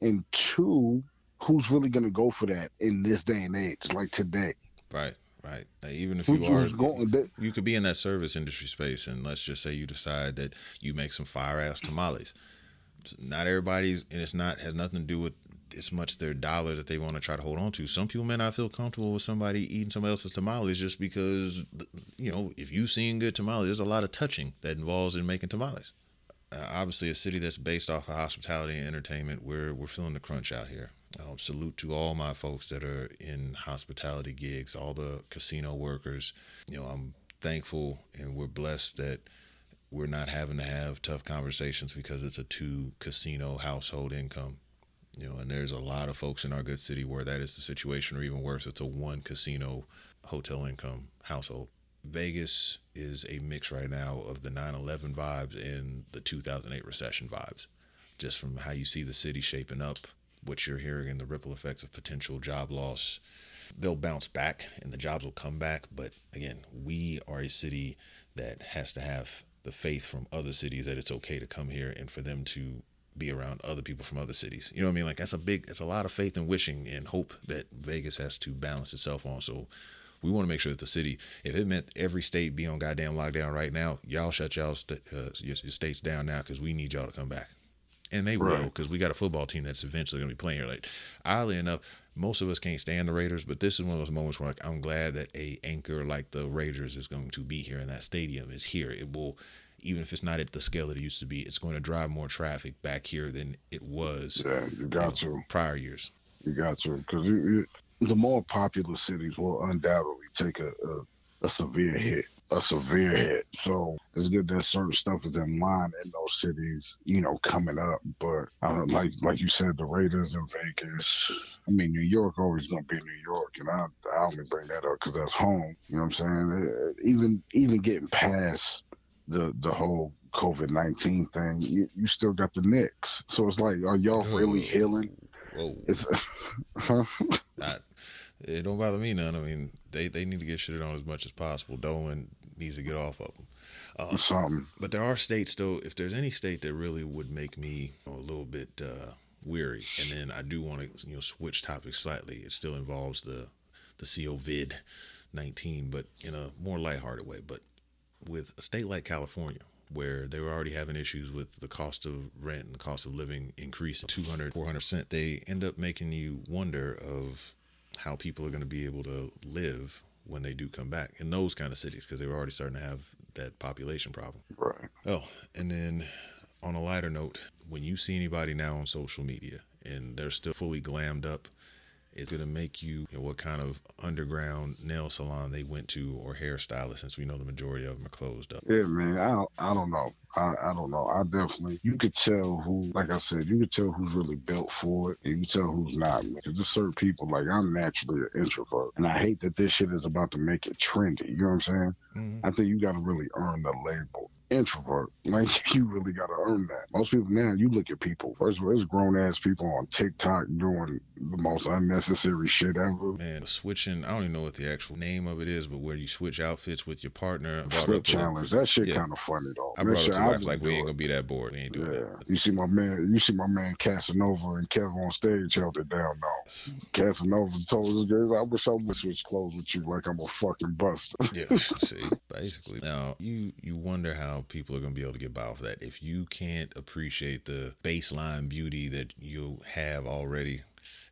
and two, who's really going to go for that in this day and age, like today? Right. Right. Even if you are, going, you could be in that service industry space, and let's just say you decide that you make some fire ass tamales. Not everybody's, and it's not has nothing to do with as much their dollar that they want to try to hold on to. Some people may not feel comfortable with somebody eating somebody else's tamales just because, you know, if you've seen good tamales, there's a lot of touching that involves in making tamales. Uh, obviously, a city that's based off of hospitality and entertainment, we're we're feeling the crunch out here. Um, salute to all my folks that are in hospitality gigs, all the casino workers. You know, I'm thankful and we're blessed that we're not having to have tough conversations because it's a two casino household income. You know, and there's a lot of folks in our good city where that is the situation, or even worse, it's a one casino hotel income household. Vegas is a mix right now of the 9 11 vibes and the 2008 recession vibes. Just from how you see the city shaping up, what you're hearing, and the ripple effects of potential job loss. They'll bounce back and the jobs will come back. But again, we are a city that has to have the faith from other cities that it's okay to come here and for them to be around other people from other cities. You know what I mean? Like that's a big, it's a lot of faith and wishing and hope that Vegas has to balance itself on. So we want to make sure that the city, if it meant every state be on goddamn lockdown right now, y'all shut y'all st- uh, your, your, states down now because we need y'all to come back. And they right. will because we got a football team that's eventually going to be playing here. Like, oddly enough, most of us can't stand the Raiders, but this is one of those moments where like, I'm glad that a anchor like the Raiders is going to be here and that stadium is here. It will even if it's not at the scale that it used to be, it's going to drive more traffic back here than it was. Yeah, you got you know, to prior years. You got to because the more popular cities will undoubtedly take a, a, a severe hit a severe hit. So it's good that certain stuff is in line in those cities, you know, coming up. But I don't like like you said, the Raiders in Vegas. I mean, New York always gonna be New York, and I I only bring that up because that's home. You know what I'm saying? Eh, eh, even even getting past the the whole COVID nineteen thing, you, you still got the Knicks. So it's like, are y'all really healing? Whoa. It's, huh? It don't bother me none. I mean, they, they need to get shit on as much as possible. Dolan needs to get off of them. Uh, Something. But there are states, though. If there's any state that really would make me you know, a little bit uh, weary, and then I do want to you know switch topics slightly. It still involves the the COVID nineteen, but in a more lighthearted way. But with a state like California, where they were already having issues with the cost of rent and the cost of living increasing 200 400 cent they end up making you wonder of how people are going to be able to live when they do come back in those kind of cities because they were already starting to have that population problem. Right. Oh and then on a lighter note when you see anybody now on social media and they're still fully glammed up It's gonna make you, you know, what kind of underground nail salon they went to or hairstylist, since we know the majority of them are closed up. Yeah, man. I don't, I don't know. I, I don't know. I definitely you could tell who, like I said, you could tell who's really built for it. And you tell who's not. Because There's certain people like I'm naturally an introvert, and I hate that this shit is about to make it trendy. You know what I'm saying? Mm-hmm. I think you got to really earn the label introvert. Like you really got to earn that. Most people now, you look at people. First of all, there's grown ass people on TikTok doing the most unnecessary shit ever. Man, switching. I don't even know what the actual name of it is, but where you switch outfits with your partner. I brought it Flip up to the- challenge. That shit Yeah. kind of funny though. I That brought it to like we ain't gonna be that bored. We ain't doing Yeah, that. you see my man. You see my man Casanova and Kev on stage held it down. though. Casanova told his guys, "I wish I would switch clothes with you like I'm a fucking buster." Yeah, see, basically. Now you you wonder how people are gonna be able to get by with that if you can't appreciate the baseline beauty that you have already.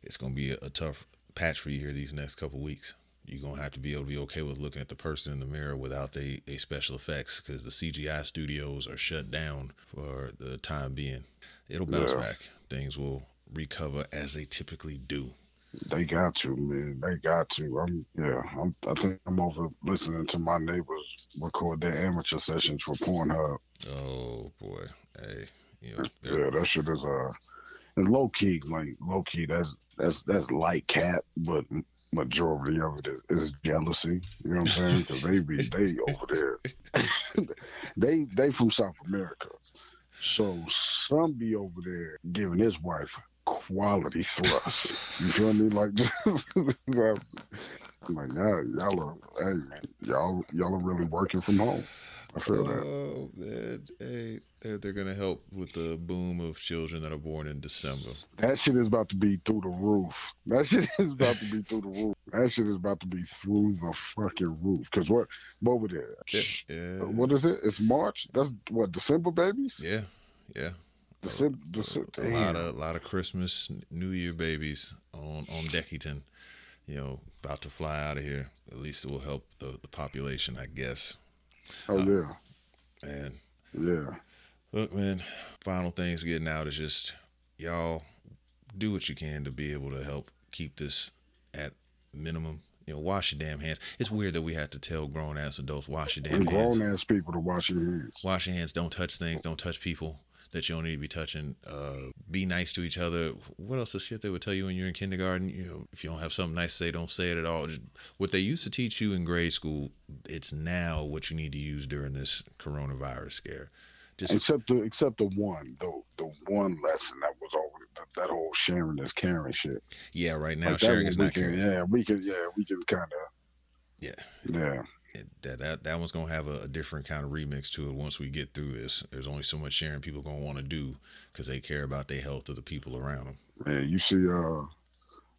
It's gonna be a, a tough patch for you here these next couple weeks. You're gonna have to be able to be okay with looking at the person in the mirror without a, a special effects because the CGI studios are shut down for the time being. It'll bounce Yeah. back. Things will recover as they typically do. They got to, man. They got to. I'm, yeah. I'm, I think I'm over listening to my neighbors record their amateur sessions for Pornhub. Oh boy, hey, you know, Yeah, that shit is uh, and low key, like low key. That's that's that's light cat, but majority of it is, is jealousy. You know what I'm saying? Because they be they over there. they they from South America, so some be over there giving his wife quality thrust. You feel me? Like, just, like y'all, y'all are, hey man, y'all y'all are really working from home. I feel that. Oh man, hey, they're, they're gonna help with the boom of children that are born in December. That shit is about to be through the roof. That shit is about to be through the roof. That shit is about to be through the fucking roof. Cause what, what over there? Yeah, What is it? It's March. That's what December babies. yeah, yeah. December. December A lot of lot of Christmas, New Year babies on on Deckyton. You know, about to fly out of here. At least it will help the, the population, I guess. oh uh, yeah, And yeah. Look, man, final things getting out is just y'all do what you can to be able to help keep this at minimum. You know, wash your damn hands. It's weird that we have to tell grown ass adults wash your damn And hands. grown ass people to wash your hands. Wash your hands. Don't touch things. Don't touch people that you don't need to be touching. Uh, be nice to each other. What else is shit they would tell you when you're in kindergarten? You know, if you don't have something nice to say, don't say it at all. Just, what they used to teach you in grade school, it's now what you need to use during this coronavirus scare. Just Except the except the one the the one lesson that was over that, that whole sharing is caring shit. yeah, right now Like sharing is not can- caring. Yeah, we can. Yeah, we can kind of. Yeah. Yeah. That that that one's gonna have a, a different kind of remix to it once we get through this. There's only so much sharing people gonna want to do because they care about their health of the people around them. Man, you see, uh,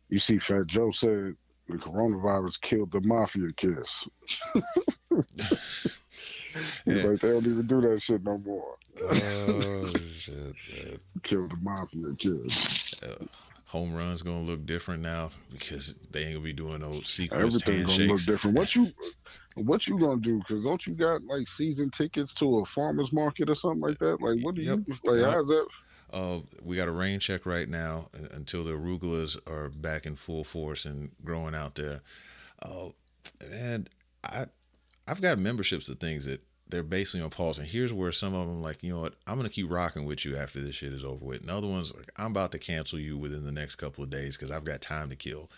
you see, Fat Joe said the coronavirus killed the mafia kiss. Yeah. like, they don't even do that shit no more. Oh shit! Killed the mafia kiss. Uh, home runs gonna look different now because they ain't gonna be doing those sequenced Everything's gonna look different. What you, what you gonna do? Because don't you got like season tickets to a farmers market or something like that? Like, what do Yep. you like? Yep. How's that? Uh, we got a rain check right now until the arugulas are back in full force and growing out there. Uh, and I, I've got memberships to things that they're basically on pause. And here's where some of them like, you know what, I'm gonna keep rocking with you after this shit is over with. And other ones like, I'm about to cancel you within the next couple of days because I've got time to kill.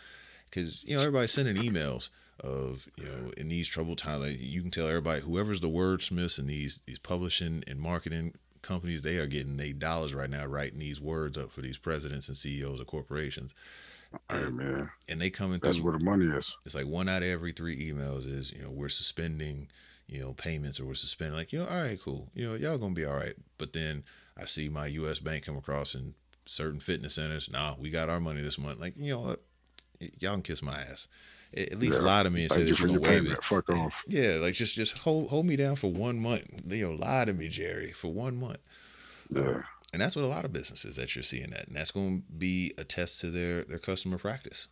Because you know everybody's sending emails of you know in these troubled times, like, you can tell everybody whoever's the wordsmiths and these these publishing and marketing companies, they are getting eight dollars right now writing these words up for these presidents and CEOs of corporations, Hey man, and they coming that's through where the money is. it's like one out of every three emails is you know we're suspending you know payments or we're suspending like you know all right cool. You know y'all gonna be all right. But then i see my us bank come across in certain fitness centers nah we got our money this month. Like you know what? Y'all can kiss my ass. At least Yeah. lie to me and say you that you're gonna waive it. Fuck off. yeah like just just hold hold me down for one month. You know lie to me jerry for one month. Yeah. and that's what a lot of businesses that you're seeing that, and that's going to be a test to their their customer practice.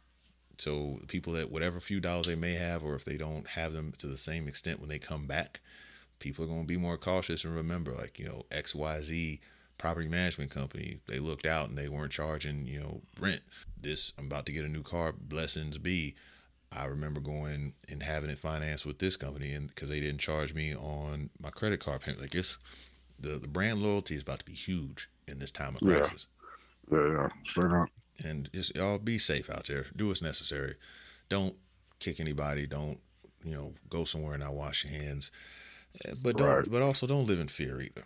So people that whatever few dollars they may have, or if they don't have them to the same extent when they come back, people are going to be more cautious and remember, like you know, X Y Z property management company. They looked out and they weren't charging, you know, rent. This I'm about to get a new car. Blessings be. I remember going and having it financed with this company, and because they didn't charge me on my credit card payment, like this, the the brand loyalty is about to be huge in this time of crisis. Yeah, yeah, yeah. straight up. And just y'all be safe out there. Do what's necessary. Don't kick anybody. Don't you know go somewhere and not wash your hands. Eh, But don't. But also don't live in fear either.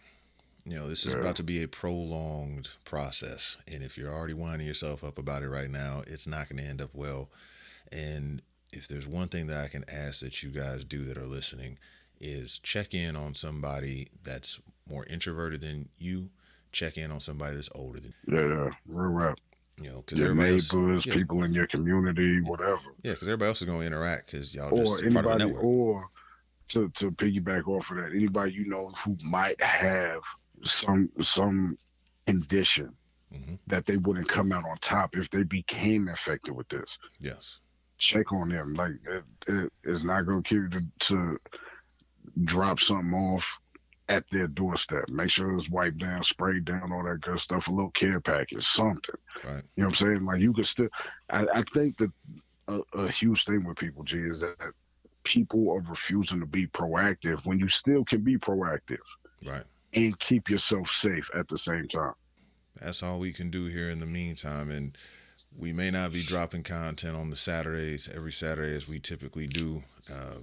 You know, this is Yeah. about to be a prolonged process, and if you're already winding yourself up about it right now, it's not going to end up well. And if there's one thing that I can ask that you guys do that are listening, is check in on somebody that's more introverted than you. Check in on somebody that's older than Yeah, yeah. Real rap. You know, because Your everybody else, neighbors, yeah. people in your community, whatever. yeah, because everybody else is going to interact because y'all or just part of the network. or to to piggyback off of that, anybody you know who might have some some condition Mhm. that they wouldn't come out on top if they became infected with this. yes, Check on them. Like it, it, it's not going to kill you to, to drop something off at their doorstep. Make sure it's wiped down, sprayed down, all that good stuff. A little care package, something. right, You know what I'm saying? Like you could still. I, I think that a, a huge thing with people, G, is that people are refusing to be proactive when you still can be proactive right. and keep yourself safe at the same time. That's all we can do here in the meantime, and we may not be dropping content on the Saturdays every Saturday as we typically do. Uh,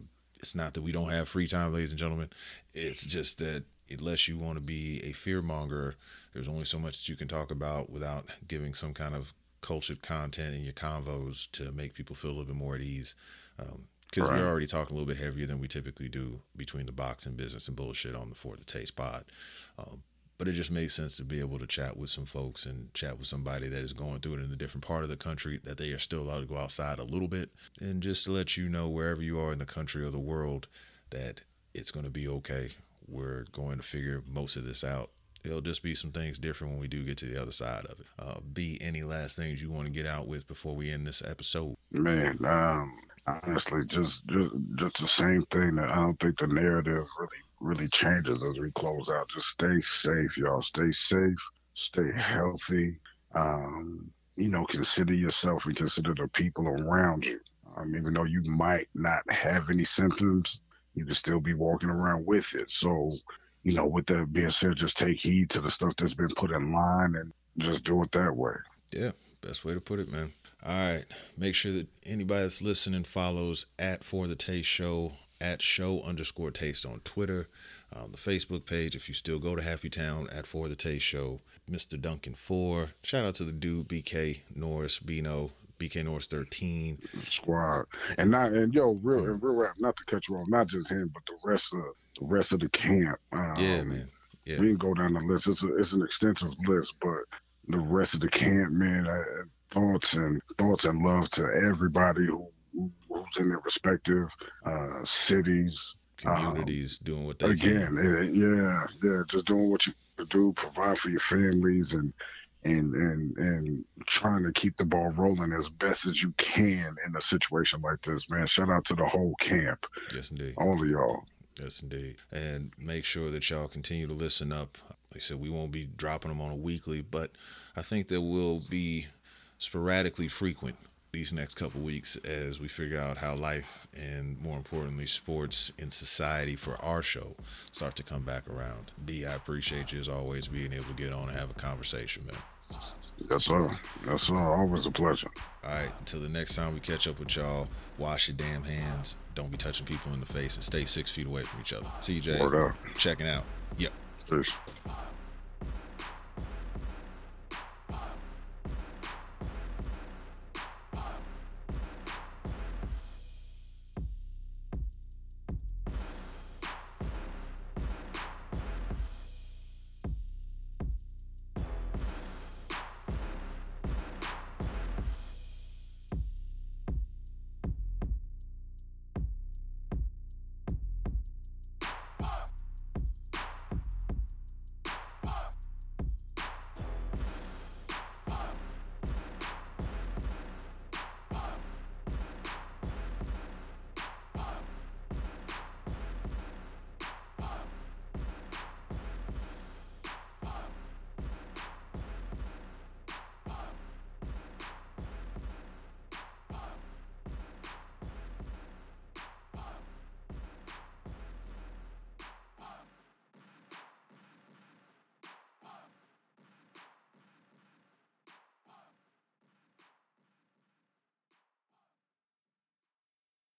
it's not that we don't have free time, ladies and gentlemen. It's just that unless you want to be a fear monger, there's only so much that you can talk about without giving some kind of cultured content in your convos to make people feel a little bit more at ease. Because Right. we're already talking a little bit heavier than we typically do between the box and business and bullshit on the For the Taste pod. Um, but it just made sense to be able to chat with some folks and chat with somebody that is going through it in a different part of the country that they are still allowed to go outside a little bit and just to let you know wherever you are in the country or the world that it's going to be okay. We're going to figure most of this out. It'll just be some things different when we do get to the other side of it. Uh, be any last things you want to get out with before we end this episode? Man, um, honestly, just just just the same thing. That I don't think the narrative really really changes as we close out. Just stay safe, y'all. Stay safe. Stay healthy. Um, you know, consider yourself and consider the people around you. Um, even though you might not have any symptoms, you can still be walking around with it. So, you know, with that being said, just take heed to the stuff that's been put in line and just do it that way. Yeah, best way to put it, man. All right, make sure that anybody that's listening follows at For the Taste Show at Show underscore Taste on Twitter, um, the Facebook page. If you still go to Happy Town at For the Taste Show, Mr. Duncan Four. Shout out to the dude BK Norris Bino. BK Norris 13. squad. And not and yo, real and real rap, not to cut you off, not just him, but the rest of the rest of the camp. Um, Yeah, man. Yeah. We can go down the list. It's a, it's an extensive list, but the rest of the camp, man, uh, thoughts and thoughts and love to everybody who, who who's in their respective uh, cities. Communities doing what they Again, can. it- yeah, yeah, just doing what you do, provide for your families, and and and and trying to keep the ball rolling as best as you can in a situation like this, man. Shout out to the whole camp, Yes, indeed. all of y'all. Yes, indeed. And make sure that y'all continue to listen up. Like I said, we won't be dropping them on a weekly, but I think that we'll be sporadically frequent these next couple weeks as we figure out how life and more importantly sports in society for our show start to come back around. D, I appreciate you as always being able to get on and have a conversation, man. Yes, sir. Yes, sir. Always a pleasure. All right, until the next time we catch up with y'all, wash your damn hands. Don't be touching people in the face and stay six feet away from each other. CJ, checking out. Yep. Peace.